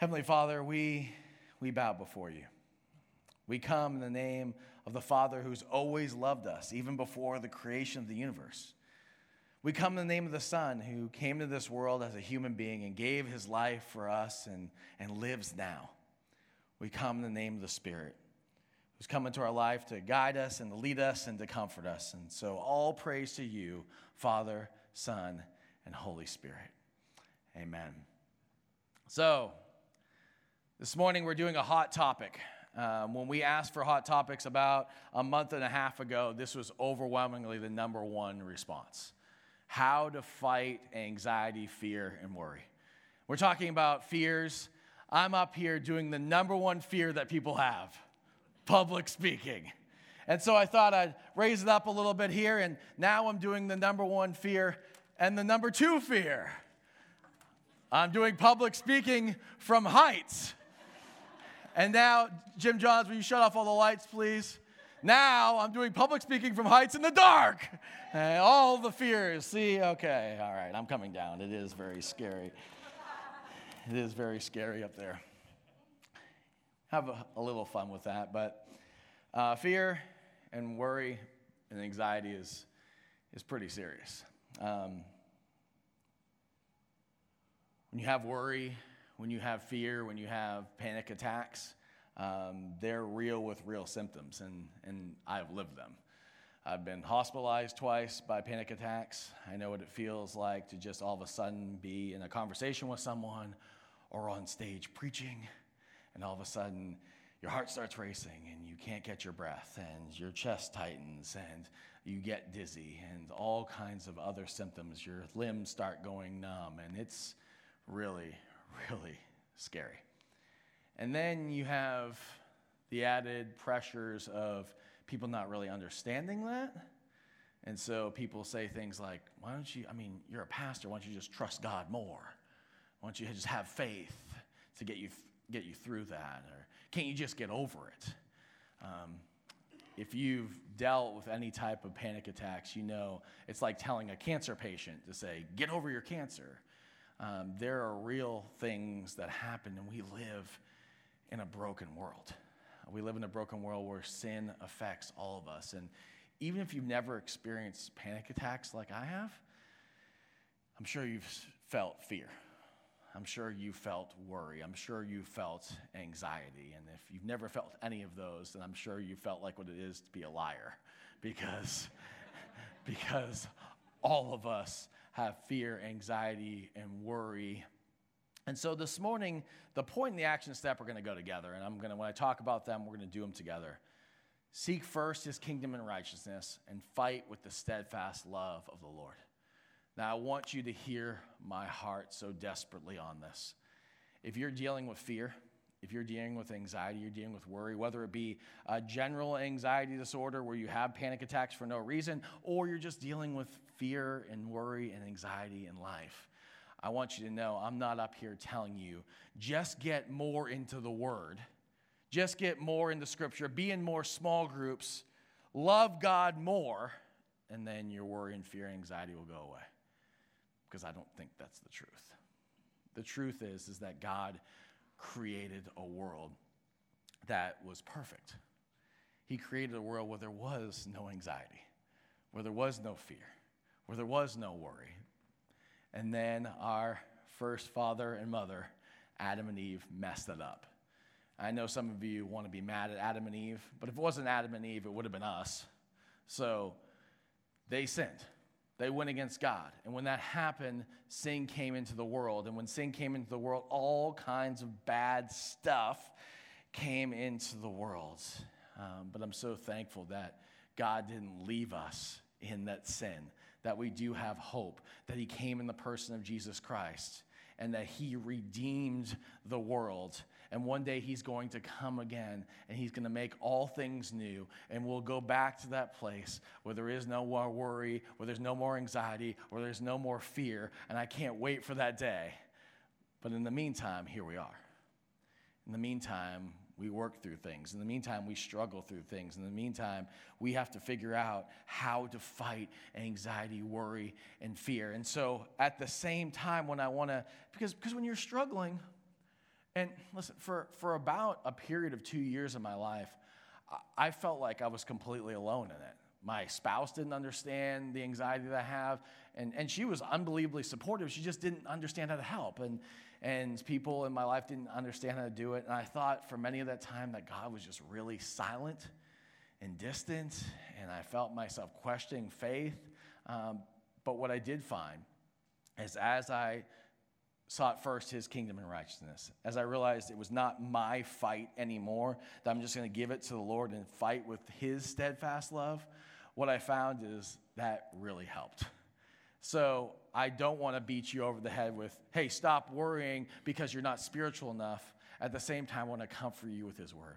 Heavenly Father, we, we bow before you. We come in the name of the Father who's always loved us, even before the creation of the universe. We come in the name of the Son who came to this world as a human being and gave his life for us and, and lives now. We come in the name of the Spirit who's come into our life to guide us and to lead us and to comfort us. And so, all praise to you, Father, Son, and Holy Spirit. Amen. So, this morning we're doing a hot topic. Um, when we asked for hot topics about a month and a half ago, this was overwhelmingly the number one response how to fight anxiety, fear, and worry. We're talking about fears. I'm up here doing the number one fear that people have public speaking. And so I thought I'd raise it up a little bit here, and now I'm doing the number one fear and the number two fear. I'm doing public speaking from heights. And now, Jim Johns, will you shut off all the lights, please? Now I'm doing public speaking from heights in the dark. Uh, all the fears. See, okay, all right, I'm coming down. It is very scary. It is very scary up there. Have a, a little fun with that, but uh, fear and worry and anxiety is, is pretty serious. Um, when you have worry, when you have fear, when you have panic attacks, um, they're real with real symptoms, and, and I've lived them. I've been hospitalized twice by panic attacks. I know what it feels like to just all of a sudden be in a conversation with someone or on stage preaching, and all of a sudden your heart starts racing and you can't get your breath, and your chest tightens, and you get dizzy, and all kinds of other symptoms. Your limbs start going numb, and it's really, really scary. And then you have the added pressures of people not really understanding that. And so people say things like, why don't you, I mean, you're a pastor, why don't you just trust God more? Why don't you just have faith to get you, get you through that? Or can't you just get over it? Um, if you've dealt with any type of panic attacks, you know it's like telling a cancer patient to say, get over your cancer. Um, there are real things that happen, and we live in a broken world. We live in a broken world where sin affects all of us. And even if you've never experienced panic attacks like I have, I'm sure you've felt fear. I'm sure you felt worry. I'm sure you felt anxiety. And if you've never felt any of those, then I'm sure you felt like what it is to be a liar because, because all of us have fear, anxiety, and worry. And so this morning, the point and the action step are going to go together. And I'm going to, when I talk about them, we're going to do them together. Seek first his kingdom and righteousness and fight with the steadfast love of the Lord. Now, I want you to hear my heart so desperately on this. If you're dealing with fear, if you're dealing with anxiety, you're dealing with worry, whether it be a general anxiety disorder where you have panic attacks for no reason, or you're just dealing with fear and worry and anxiety in life, I want you to know I'm not up here telling you just get more into the word, just get more into scripture, be in more small groups, love God more, and then your worry and fear and anxiety will go away. Because I don't think that's the truth. The truth is, is that God created a world that was perfect. He created a world where there was no anxiety, where there was no fear, where there was no worry. And then our first father and mother, Adam and Eve, messed it up. I know some of you want to be mad at Adam and Eve, but if it wasn't Adam and Eve, it would have been us. So they sinned. They went against God. And when that happened, sin came into the world. And when sin came into the world, all kinds of bad stuff came into the world. Um, but I'm so thankful that God didn't leave us in that sin, that we do have hope, that He came in the person of Jesus Christ, and that He redeemed the world and one day he's going to come again and he's going to make all things new. And we'll go back to that place where there is no more worry, where there's no more anxiety, where there's no more fear. And I can't wait for that day. But in the meantime, here we are. In the meantime, we work through things. In the meantime, we struggle through things. In the meantime, we have to figure out how to fight anxiety, worry, and fear. And so at the same time, when I want to, because, because when you're struggling, And listen, for, for about a period of two years of my life, I, felt like I was completely alone in it. My spouse didn't understand the anxiety that I have, and, and she was unbelievably supportive. She just didn't understand how to help. And, and people in my life didn't understand how to do it. And I thought for many of that time that God was just really silent and distant, and I felt myself questioning faith. Um, but what I did find is as I sought first his kingdom and righteousness, as I realized it was not my fight anymore, that I'm just going to give it to the Lord and fight with his steadfast love, what I found is that really helped. So I don't want to beat you over the head with, hey, stop worrying because you're not spiritual enough. At the same time, I want to comfort you with his word.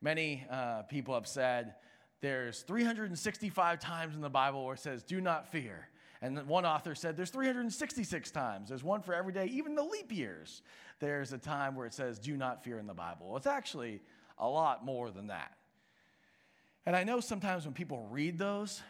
Many uh, people have said there's 365 times in the Bible where it says, do not fear. And one author said there's 366 times. There's one for every day, even the leap years. There's a time where it says, do not fear in the Bible. It's actually a lot more than that. And I know sometimes when people read those,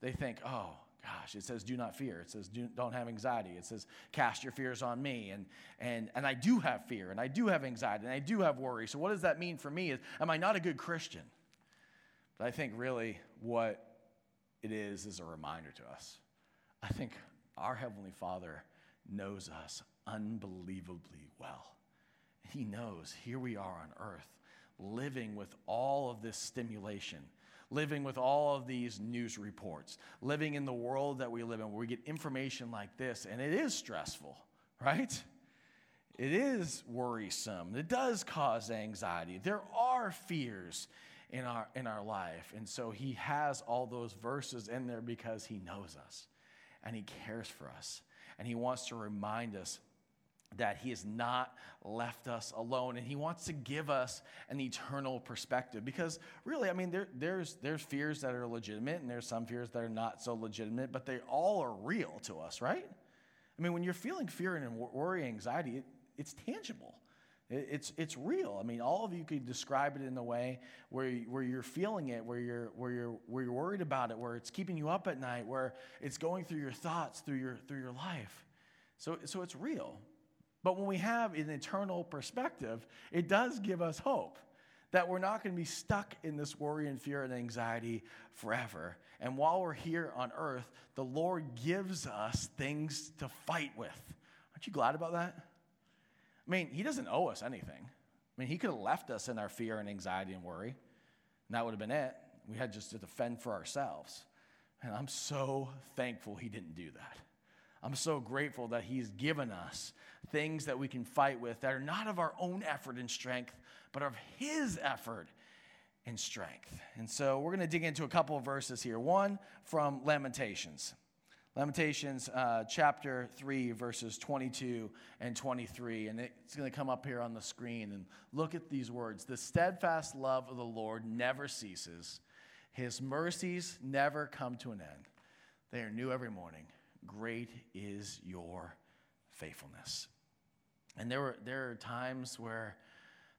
they think, oh, gosh, it says do not fear. It says do, not have anxiety. It says cast your fears on me. And, and, and I do have fear and I do have anxiety and I do have worry. So what does that mean for me? Is, am I not a good Christian? But I think really what it is is a reminder to us. I think our Heavenly Father knows us unbelievably well. He knows here we are on earth living with all of this stimulation living with all of these news reports, living in the world that we live in where we get information like this, and it is stressful, right? It is worrisome. It does cause anxiety. There are fears in our, in our life. And so he has all those verses in there because he knows us and he cares for us. And he wants to remind us that he has not left us alone. And he wants to give us an eternal perspective because really i mean there, there's, there's fears that are legitimate and there's some fears that are not so legitimate but they all are real to us right? I mean when you're feeling fear and worry anxiety it, it's tangible. It, it's, it's real. I mean all of you could describe it in a way where, where you're feeling it where you're, where, you're, where you're worried about it where it's keeping you up at night where it's going through your thoughts through your, through your life. So, so it's real but when we have an eternal perspective, it does give us hope that we're not going to be stuck in this worry and fear and anxiety forever. And while we're here on earth, the Lord gives us things to fight with. Aren't you glad about that? I mean, He doesn't owe us anything. I mean, He could have left us in our fear and anxiety and worry, and that would have been it. We had just to defend for ourselves. And I'm so thankful He didn't do that. I'm so grateful that He's given us things that we can fight with that are not of our own effort and strength, but of His effort and strength. And so we're going to dig into a couple of verses here. One from Lamentations. Lamentations uh, chapter 3, verses 22 and 23. And it's going to come up here on the screen. And look at these words The steadfast love of the Lord never ceases, His mercies never come to an end. They are new every morning. Great is your faithfulness. And there were there are times where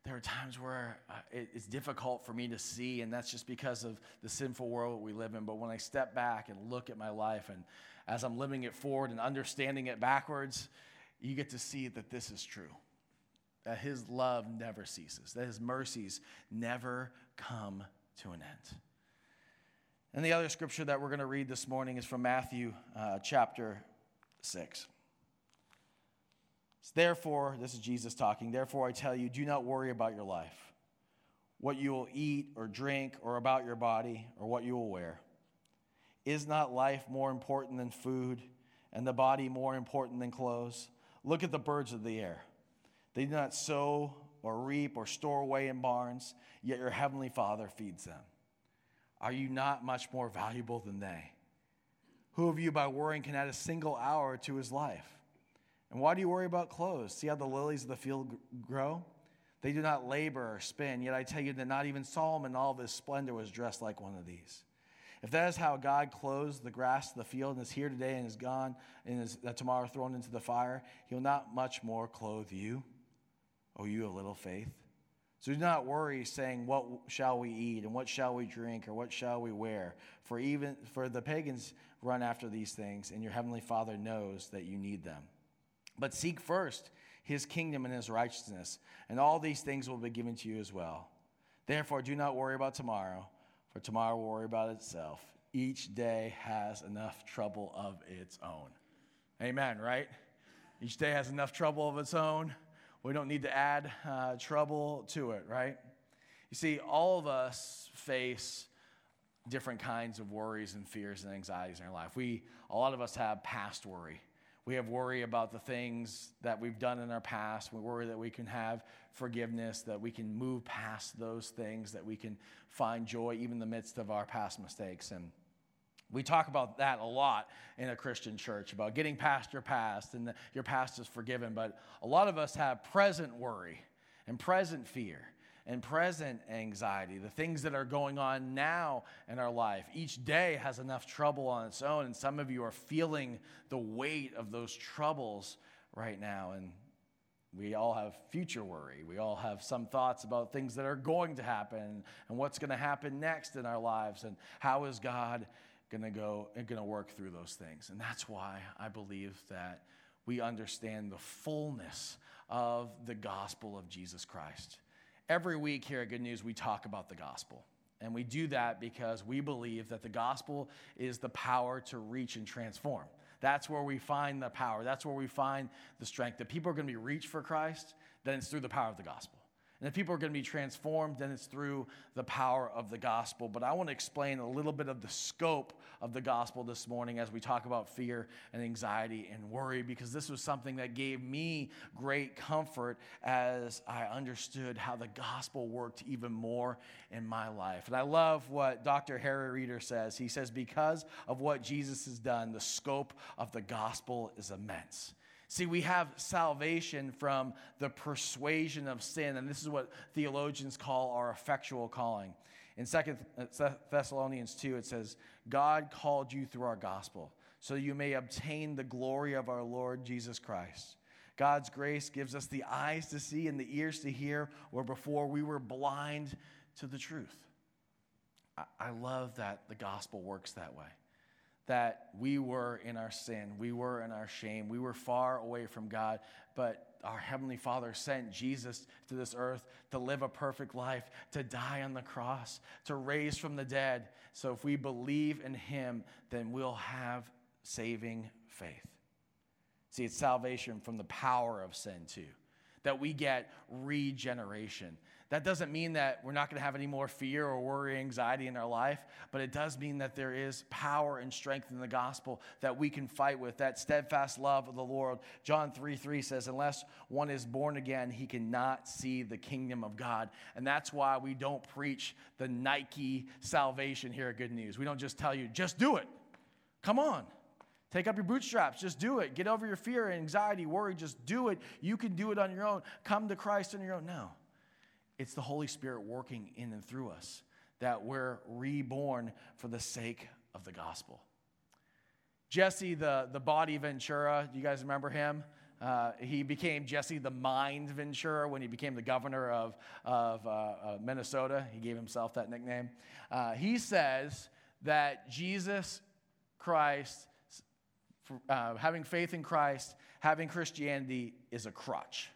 there are times where uh, it, it's difficult for me to see, and that's just because of the sinful world we live in. But when I step back and look at my life, and as I'm living it forward and understanding it backwards, you get to see that this is true. That His love never ceases, that His mercies never come to an end. And the other scripture that we're going to read this morning is from Matthew uh, chapter 6. Therefore, this is Jesus talking, therefore I tell you, do not worry about your life, what you will eat or drink, or about your body, or what you will wear. Is not life more important than food, and the body more important than clothes? Look at the birds of the air. They do not sow or reap or store away in barns, yet your heavenly Father feeds them. Are you not much more valuable than they? Who of you, by worrying, can add a single hour to his life? And why do you worry about clothes? See how the lilies of the field grow? They do not labor or spin, yet I tell you that not even Solomon all of his splendor was dressed like one of these. If that is how God clothes the grass of the field and is here today and is gone and is tomorrow thrown into the fire, he will not much more clothe you, O you of little faith. So do not worry, saying, What shall we eat, and what shall we drink, or what shall we wear? For even for the pagans run after these things, and your heavenly Father knows that you need them. But seek first his kingdom and his righteousness, and all these things will be given to you as well. Therefore, do not worry about tomorrow, for tomorrow will worry about itself. Each day has enough trouble of its own. Amen, right? Each day has enough trouble of its own. We don't need to add uh, trouble to it, right? You see, all of us face different kinds of worries and fears and anxieties in our life. We, a lot of us have past worry. We have worry about the things that we've done in our past. We worry that we can have forgiveness, that we can move past those things, that we can find joy even in the midst of our past mistakes. And we talk about that a lot in a Christian church about getting past your past and your past is forgiven. But a lot of us have present worry and present fear and present anxiety, the things that are going on now in our life. Each day has enough trouble on its own, and some of you are feeling the weight of those troubles right now. And we all have future worry. We all have some thoughts about things that are going to happen and what's going to happen next in our lives and how is God to go and to work through those things. And that's why I believe that we understand the fullness of the gospel of Jesus Christ every week here at Good News, we talk about the gospel. And we do that because we believe that the gospel is the power to reach and transform. That's where we find the power. That's where we find the strength. That people are going to be reached for Christ, then it's through the power of the gospel. And if people are going to be transformed, then it's through the power of the gospel. But I want to explain a little bit of the scope of the gospel this morning as we talk about fear and anxiety and worry, because this was something that gave me great comfort as I understood how the gospel worked even more in my life. And I love what Dr. Harry Reeder says. He says, Because of what Jesus has done, the scope of the gospel is immense. See, we have salvation from the persuasion of sin, and this is what theologians call our effectual calling. In 2 Thessalonians 2, it says, God called you through our gospel, so you may obtain the glory of our Lord Jesus Christ. God's grace gives us the eyes to see and the ears to hear, where before we were blind to the truth. I love that the gospel works that way that we were in our sin, we were in our shame, we were far away from God, but our Heavenly Father sent Jesus to this earth to live a perfect life, to die on the cross, to raise from the dead. So if we believe in Him, then we'll have saving faith. See, it's salvation from the power of sin, too, that we get regeneration that doesn't mean that we're not going to have any more fear or worry, anxiety in our life, but it does mean that there is power and strength in the gospel that we can fight with. That steadfast love of the Lord. John 3 3 says, Unless one is born again, he cannot see the kingdom of God. And that's why we don't preach the Nike salvation here at Good News. We don't just tell you, just do it. Come on. Take up your bootstraps. Just do it. Get over your fear, anxiety, worry. Just do it. You can do it on your own. Come to Christ on your own. No. It's the Holy Spirit working in and through us that we're reborn for the sake of the gospel. Jesse, the, the body Ventura, do you guys remember him? Uh, he became Jesse the Mind Ventura when he became the governor of, of uh, uh, Minnesota. He gave himself that nickname. Uh, he says that Jesus Christ, uh, having faith in Christ, having Christianity is a crutch.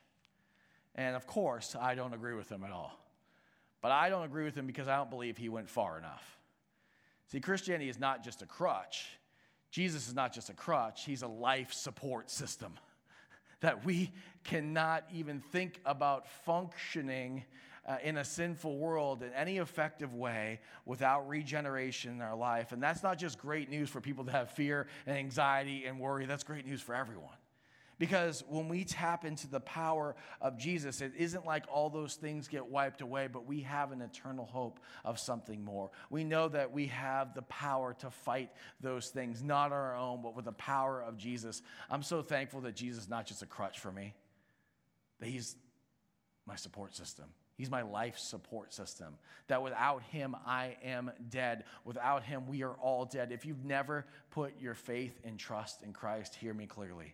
And of course, I don't agree with him at all. But I don't agree with him because I don't believe he went far enough. See, Christianity is not just a crutch. Jesus is not just a crutch, he's a life support system that we cannot even think about functioning uh, in a sinful world in any effective way without regeneration in our life. And that's not just great news for people that have fear and anxiety and worry, that's great news for everyone. Because when we tap into the power of Jesus, it isn't like all those things get wiped away, but we have an eternal hope of something more. We know that we have the power to fight those things, not on our own, but with the power of Jesus. I'm so thankful that Jesus is not just a crutch for me, that He's my support system. He's my life support system. That without him, I am dead. Without him, we are all dead. If you've never put your faith and trust in Christ, hear me clearly.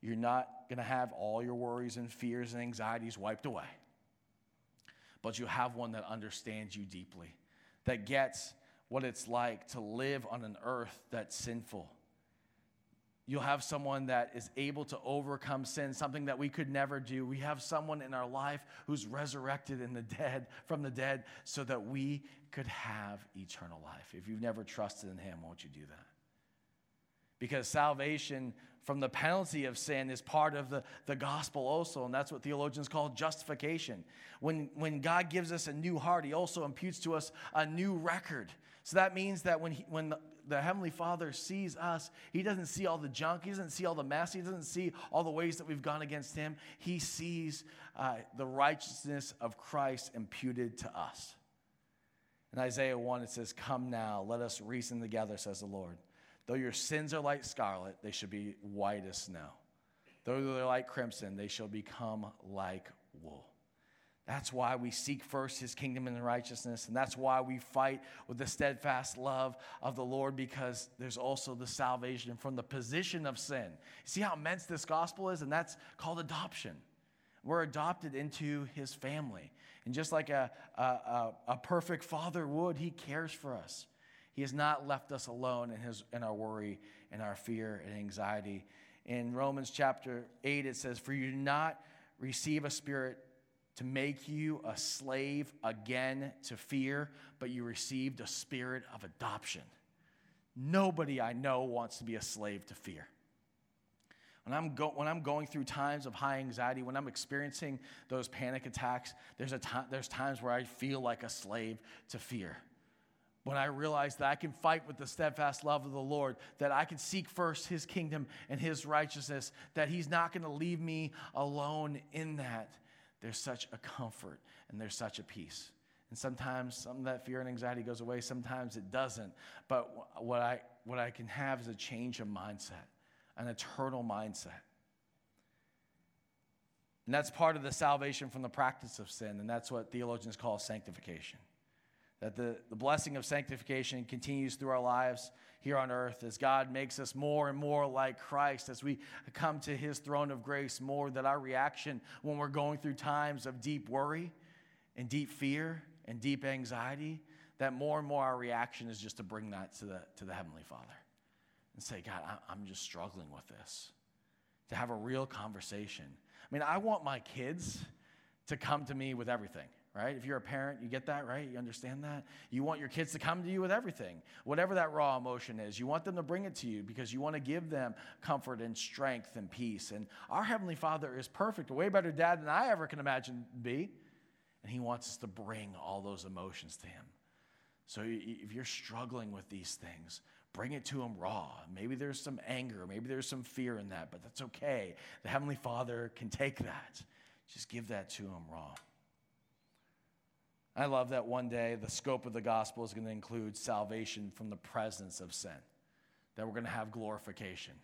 You're not going to have all your worries and fears and anxieties wiped away. But you have one that understands you deeply, that gets what it's like to live on an earth that's sinful. You'll have someone that is able to overcome sin, something that we could never do. We have someone in our life who's resurrected in the dead from the dead so that we could have eternal life. If you've never trusted in him, won't you do that? Because salvation from the penalty of sin is part of the, the gospel also, and that's what theologians call justification. When, when God gives us a new heart, he also imputes to us a new record. So that means that when, he, when the, the Heavenly Father sees us, He doesn't see all the junk, He doesn't see all the mess, He doesn't see all the ways that we've gone against Him. He sees uh, the righteousness of Christ imputed to us. In Isaiah 1, it says, Come now, let us reason together, says the Lord. Though your sins are like scarlet, they should be white as snow. Though they're like crimson, they shall become like wool. That's why we seek first his kingdom and righteousness. And that's why we fight with the steadfast love of the Lord because there's also the salvation from the position of sin. See how immense this gospel is? And that's called adoption. We're adopted into his family. And just like a, a, a, perfect father would, he cares for us. He has not left us alone in, his, in our worry and our fear and anxiety. In Romans chapter 8, it says, For you do not receive a spirit to make you a slave again to fear, but you received a spirit of adoption. Nobody I know wants to be a slave to fear. When I'm, go, when I'm going through times of high anxiety, when I'm experiencing those panic attacks, there's, a time, there's times where I feel like a slave to fear. When I realize that I can fight with the steadfast love of the Lord, that I can seek first His kingdom and His righteousness, that He's not going to leave me alone in that there's such a comfort and there's such a peace. And sometimes some of that fear and anxiety goes away, sometimes it doesn't. But what I, what I can have is a change of mindset, an eternal mindset. And that's part of the salvation from the practice of sin, and that's what theologians call sanctification. That the, the blessing of sanctification continues through our lives here on earth as God makes us more and more like Christ, as we come to his throne of grace more, that our reaction when we're going through times of deep worry and deep fear and deep anxiety, that more and more our reaction is just to bring that to the, to the Heavenly Father and say, God, I'm just struggling with this. To have a real conversation. I mean, I want my kids to come to me with everything right? If you're a parent, you get that, right? You understand that? You want your kids to come to you with everything, whatever that raw emotion is. You want them to bring it to you because you want to give them comfort and strength and peace. And our Heavenly Father is perfect, a way better dad than I ever can imagine be. And He wants us to bring all those emotions to Him. So if you're struggling with these things, bring it to Him raw. Maybe there's some anger, maybe there's some fear in that, but that's okay. The Heavenly Father can take that. Just give that to Him raw. I love that one day the scope of the gospel is going to include salvation from the presence of sin, that we're going to have glorification.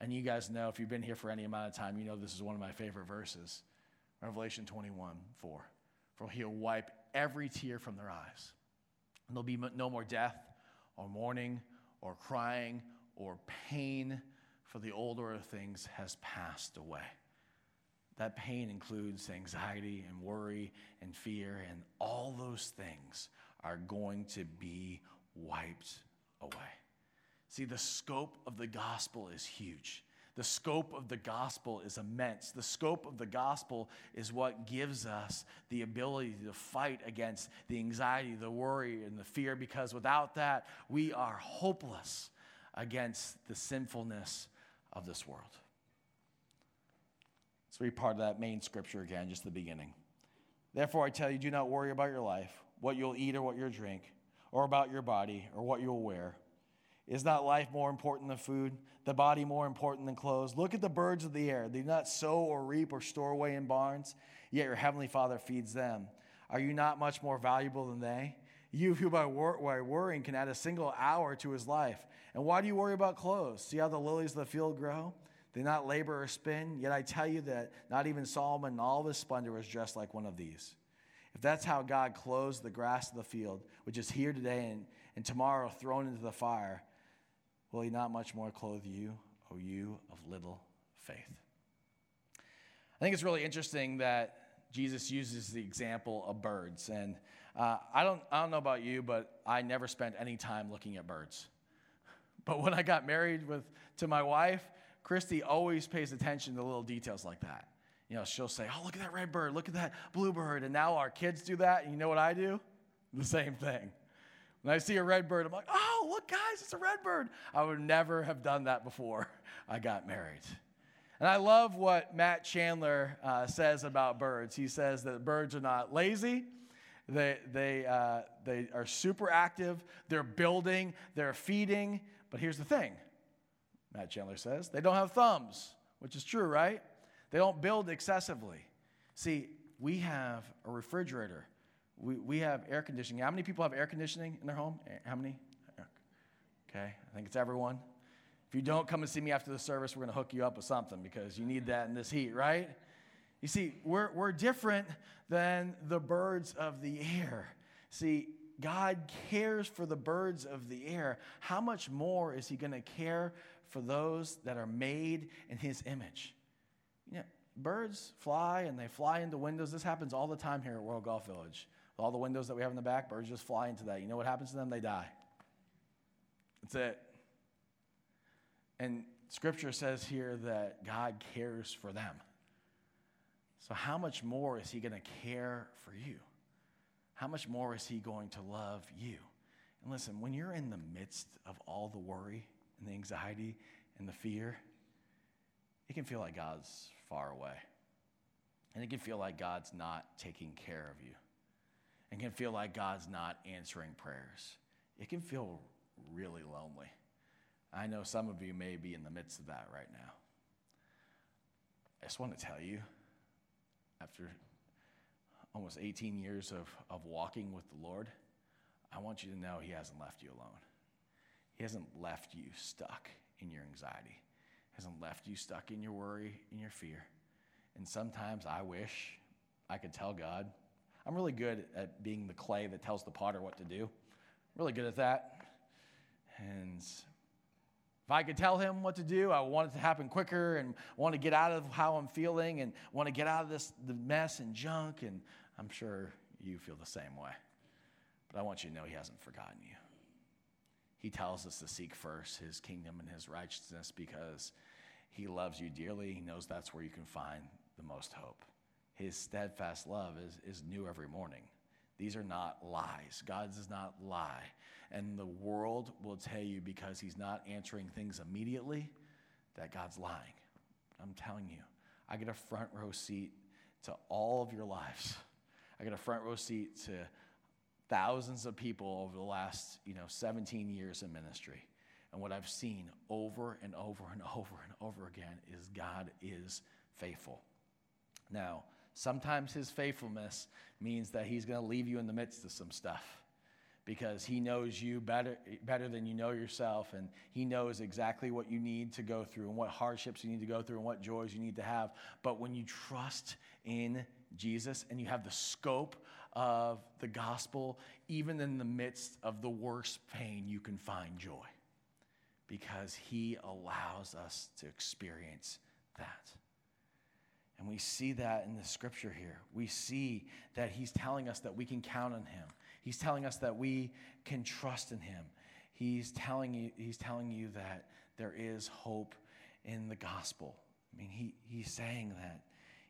And you guys know, if you've been here for any amount of time, you know this is one of my favorite verses Revelation 21 4. For he'll wipe every tear from their eyes. And there'll be no more death, or mourning, or crying, or pain, for the old order of things has passed away. That pain includes anxiety and worry and fear, and all those things are going to be wiped away. See, the scope of the gospel is huge. The scope of the gospel is immense. The scope of the gospel is what gives us the ability to fight against the anxiety, the worry, and the fear, because without that, we are hopeless against the sinfulness of this world. Let's part of that main scripture again, just the beginning. Therefore, I tell you, do not worry about your life, what you'll eat or what you'll drink, or about your body or what you'll wear. Is not life more important than food, the body more important than clothes? Look at the birds of the air. They do not sow or reap or store away in barns, yet your heavenly Father feeds them. Are you not much more valuable than they? You who by, wor- by worrying can add a single hour to his life. And why do you worry about clothes? See how the lilies of the field grow? They not labor or spin, yet I tell you that not even Solomon in all of his splendor was dressed like one of these. If that's how God clothes the grass of the field, which is here today and, and tomorrow thrown into the fire, will he not much more clothe you, O you of little faith? I think it's really interesting that Jesus uses the example of birds. And uh, I, don't, I don't know about you, but I never spent any time looking at birds. But when I got married with, to my wife, Christy always pays attention to little details like that. You know, she'll say, Oh, look at that red bird, look at that blue bird. And now our kids do that. And you know what I do? The same thing. When I see a red bird, I'm like, Oh, look, guys, it's a red bird. I would never have done that before I got married. And I love what Matt Chandler uh, says about birds. He says that birds are not lazy, they, they, uh, they are super active, they're building, they're feeding. But here's the thing Matt Chandler says they don't have thumbs, which is true, right? They don't build excessively. See, we have a refrigerator. We, we have air conditioning. How many people have air conditioning in their home? Eh, how many? Okay, I think it's everyone. If you don't come and see me after the service, we're going to hook you up with something because you need that in this heat, right? You see, we're, we're different than the birds of the air. See, God cares for the birds of the air. How much more is He going to care for those that are made in His image? You know, birds fly and they fly into windows. This happens all the time here at World Golf Village. All the windows that we have in the back, birds just fly into that. You know what happens to them? They die. That's it. And scripture says here that God cares for them. So, how much more is He going to care for you? How much more is He going to love you? And listen, when you're in the midst of all the worry and the anxiety and the fear, it can feel like God's far away. And it can feel like God's not taking care of you. It can feel like God's not answering prayers. It can feel really lonely. I know some of you may be in the midst of that right now. I just want to tell you, after almost 18 years of, of walking with the Lord, I want you to know He hasn't left you alone. He hasn't left you stuck in your anxiety, he hasn't left you stuck in your worry, in your fear. And sometimes I wish I could tell God, I'm really good at being the clay that tells the potter what to do. I'm really good at that. And if I could tell him what to do, I want it to happen quicker and want to get out of how I'm feeling and want to get out of this the mess and junk. And I'm sure you feel the same way. But I want you to know he hasn't forgotten you. He tells us to seek first his kingdom and his righteousness because he loves you dearly. He knows that's where you can find the most hope. His steadfast love is, is new every morning. These are not lies. God does not lie. And the world will tell you because he's not answering things immediately that God's lying. I'm telling you, I get a front row seat to all of your lives. I get a front row seat to thousands of people over the last, you know, 17 years in ministry. And what I've seen over and over and over and over again is God is faithful. Now, sometimes his faithfulness means that he's going to leave you in the midst of some stuff because he knows you better, better than you know yourself, and he knows exactly what you need to go through and what hardships you need to go through and what joys you need to have. But when you trust in Jesus and you have the scope of the gospel, even in the midst of the worst pain, you can find joy because he allows us to experience that. And we see that in the scripture here. We see that he's telling us that we can count on him. He's telling us that we can trust in him. He's telling you, he's telling you that there is hope in the gospel. I mean, he, he's saying that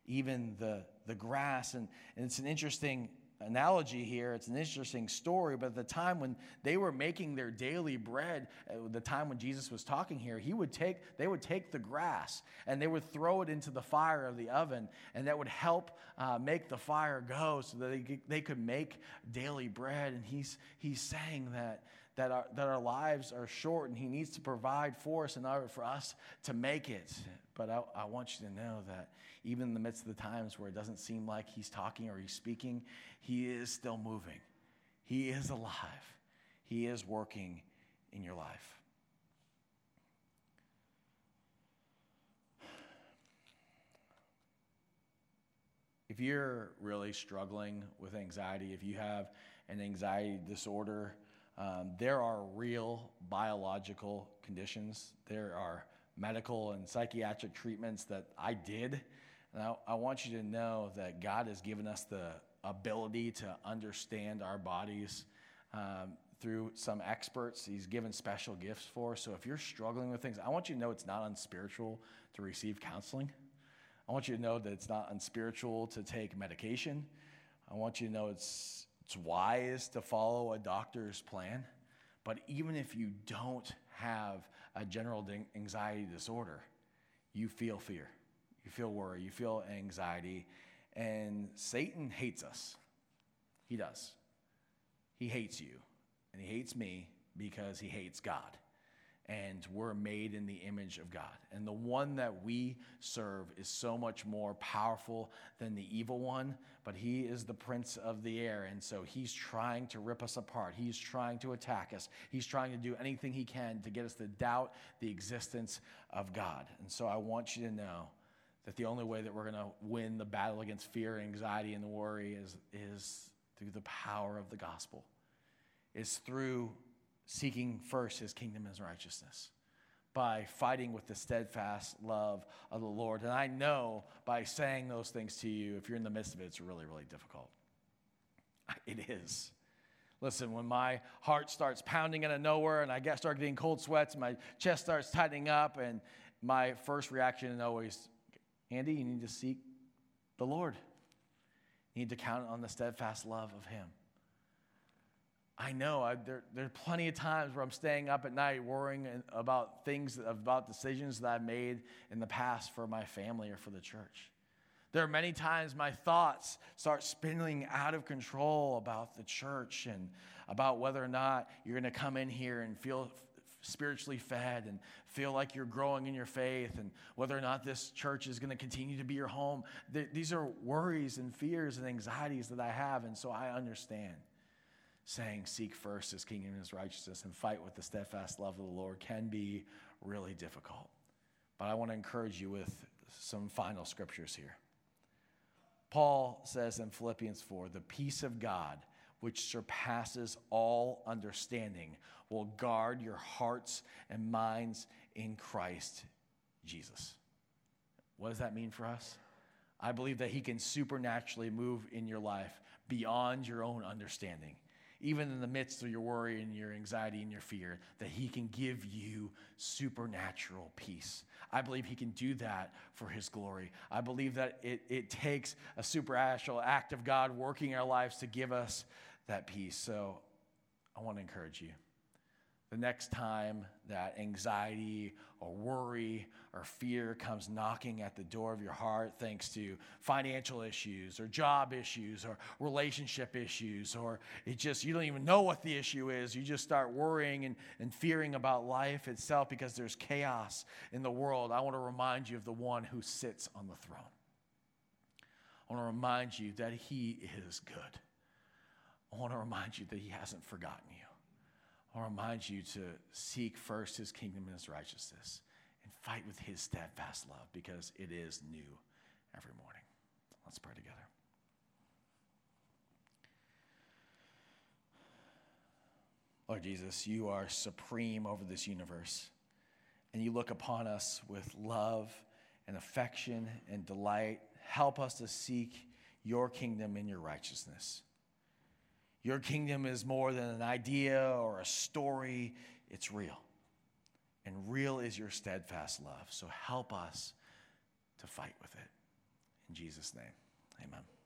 even the, the grass, and, and it's an interesting analogy here. It's an interesting story, but at the time when they were making their daily bread, uh, the time when Jesus was talking here, he would take, they would take the grass and they would throw it into the fire of the oven, and that would help uh, make the fire go so that they, they could make daily bread. And he's, he's saying that, that, our, that our lives are short and he needs to provide for us in order for us to make it. But I, I want you to know that even in the midst of the times where it doesn't seem like he's talking or he's speaking, he is still moving. He is alive. He is working in your life. If you're really struggling with anxiety, if you have an anxiety disorder, um, there are real biological conditions. There are medical and psychiatric treatments that I did and I, I want you to know that God has given us the ability to understand our bodies um, through some experts he's given special gifts for. So if you're struggling with things, I want you to know it's not unspiritual to receive counseling. I want you to know that it's not unspiritual to take medication. I want you to know it's, it's wise to follow a doctor's plan. But even if you don't have a general anxiety disorder, you feel fear, you feel worry, you feel anxiety, and Satan hates us. He does. He hates you, and he hates me because he hates God. And we're made in the image of God. And the one that we serve is so much more powerful than the evil one, but he is the prince of the air. And so he's trying to rip us apart. He's trying to attack us. He's trying to do anything he can to get us to doubt the existence of God. And so I want you to know that the only way that we're going to win the battle against fear, anxiety, and worry is, is through the power of the gospel, is through seeking first his kingdom and his righteousness, by fighting with the steadfast love of the Lord. And I know by saying those things to you, if you're in the midst of it, it's really, really difficult. It is. Listen, when my heart starts pounding out of nowhere and I get, start getting cold sweats, my chest starts tightening up, and my first reaction is always, Andy, you need to seek the Lord. You need to count on the steadfast love of Him. I know I, there, there are plenty of times where I'm staying up at night worrying about things, about decisions that I've made in the past for my family or for the church. There are many times my thoughts start spinning out of control about the church and about whether or not you're going to come in here and feel spiritually fed and feel like you're growing in your faith and whether or not this church is going to continue to be your home. These are worries and fears and anxieties that I have, and so I understand. Saying, seek first his kingdom and his righteousness and fight with the steadfast love of the Lord can be really difficult. But I want to encourage you with some final scriptures here. Paul says in Philippians 4 the peace of God which surpasses all understanding, will guard your hearts and minds in Christ Jesus. What does that mean for us? I believe that He can supernaturally move in your life beyond your own understanding. Even in the midst of your worry and your anxiety and your fear, that He can give you supernatural peace. I believe He can do that for His glory. I believe that it, it takes a supernatural act of God working our lives to give us that peace. So I want to encourage you. The next time that anxiety or worry or fear comes knocking at the door of your heart, thanks to financial issues or job issues or relationship issues, or it just, you don't even know what the issue is. You just start worrying and, and fearing about life itself because there's chaos in the world. I want to remind you of the one who sits on the throne. I want to remind you that he is good. I want to remind you that He hasn't forgotten you. I remind you to seek first His kingdom and His righteousness and fight with His steadfast love because it is new every morning. Let's pray together. Lord Jesus, you are supreme over this universe, and you look upon us with love and affection and delight. Help us to seek your kingdom and your righteousness. Your kingdom is more than an idea or a story, it's real. And real is your steadfast love. So help us to fight with it. In Jesus' name, amen.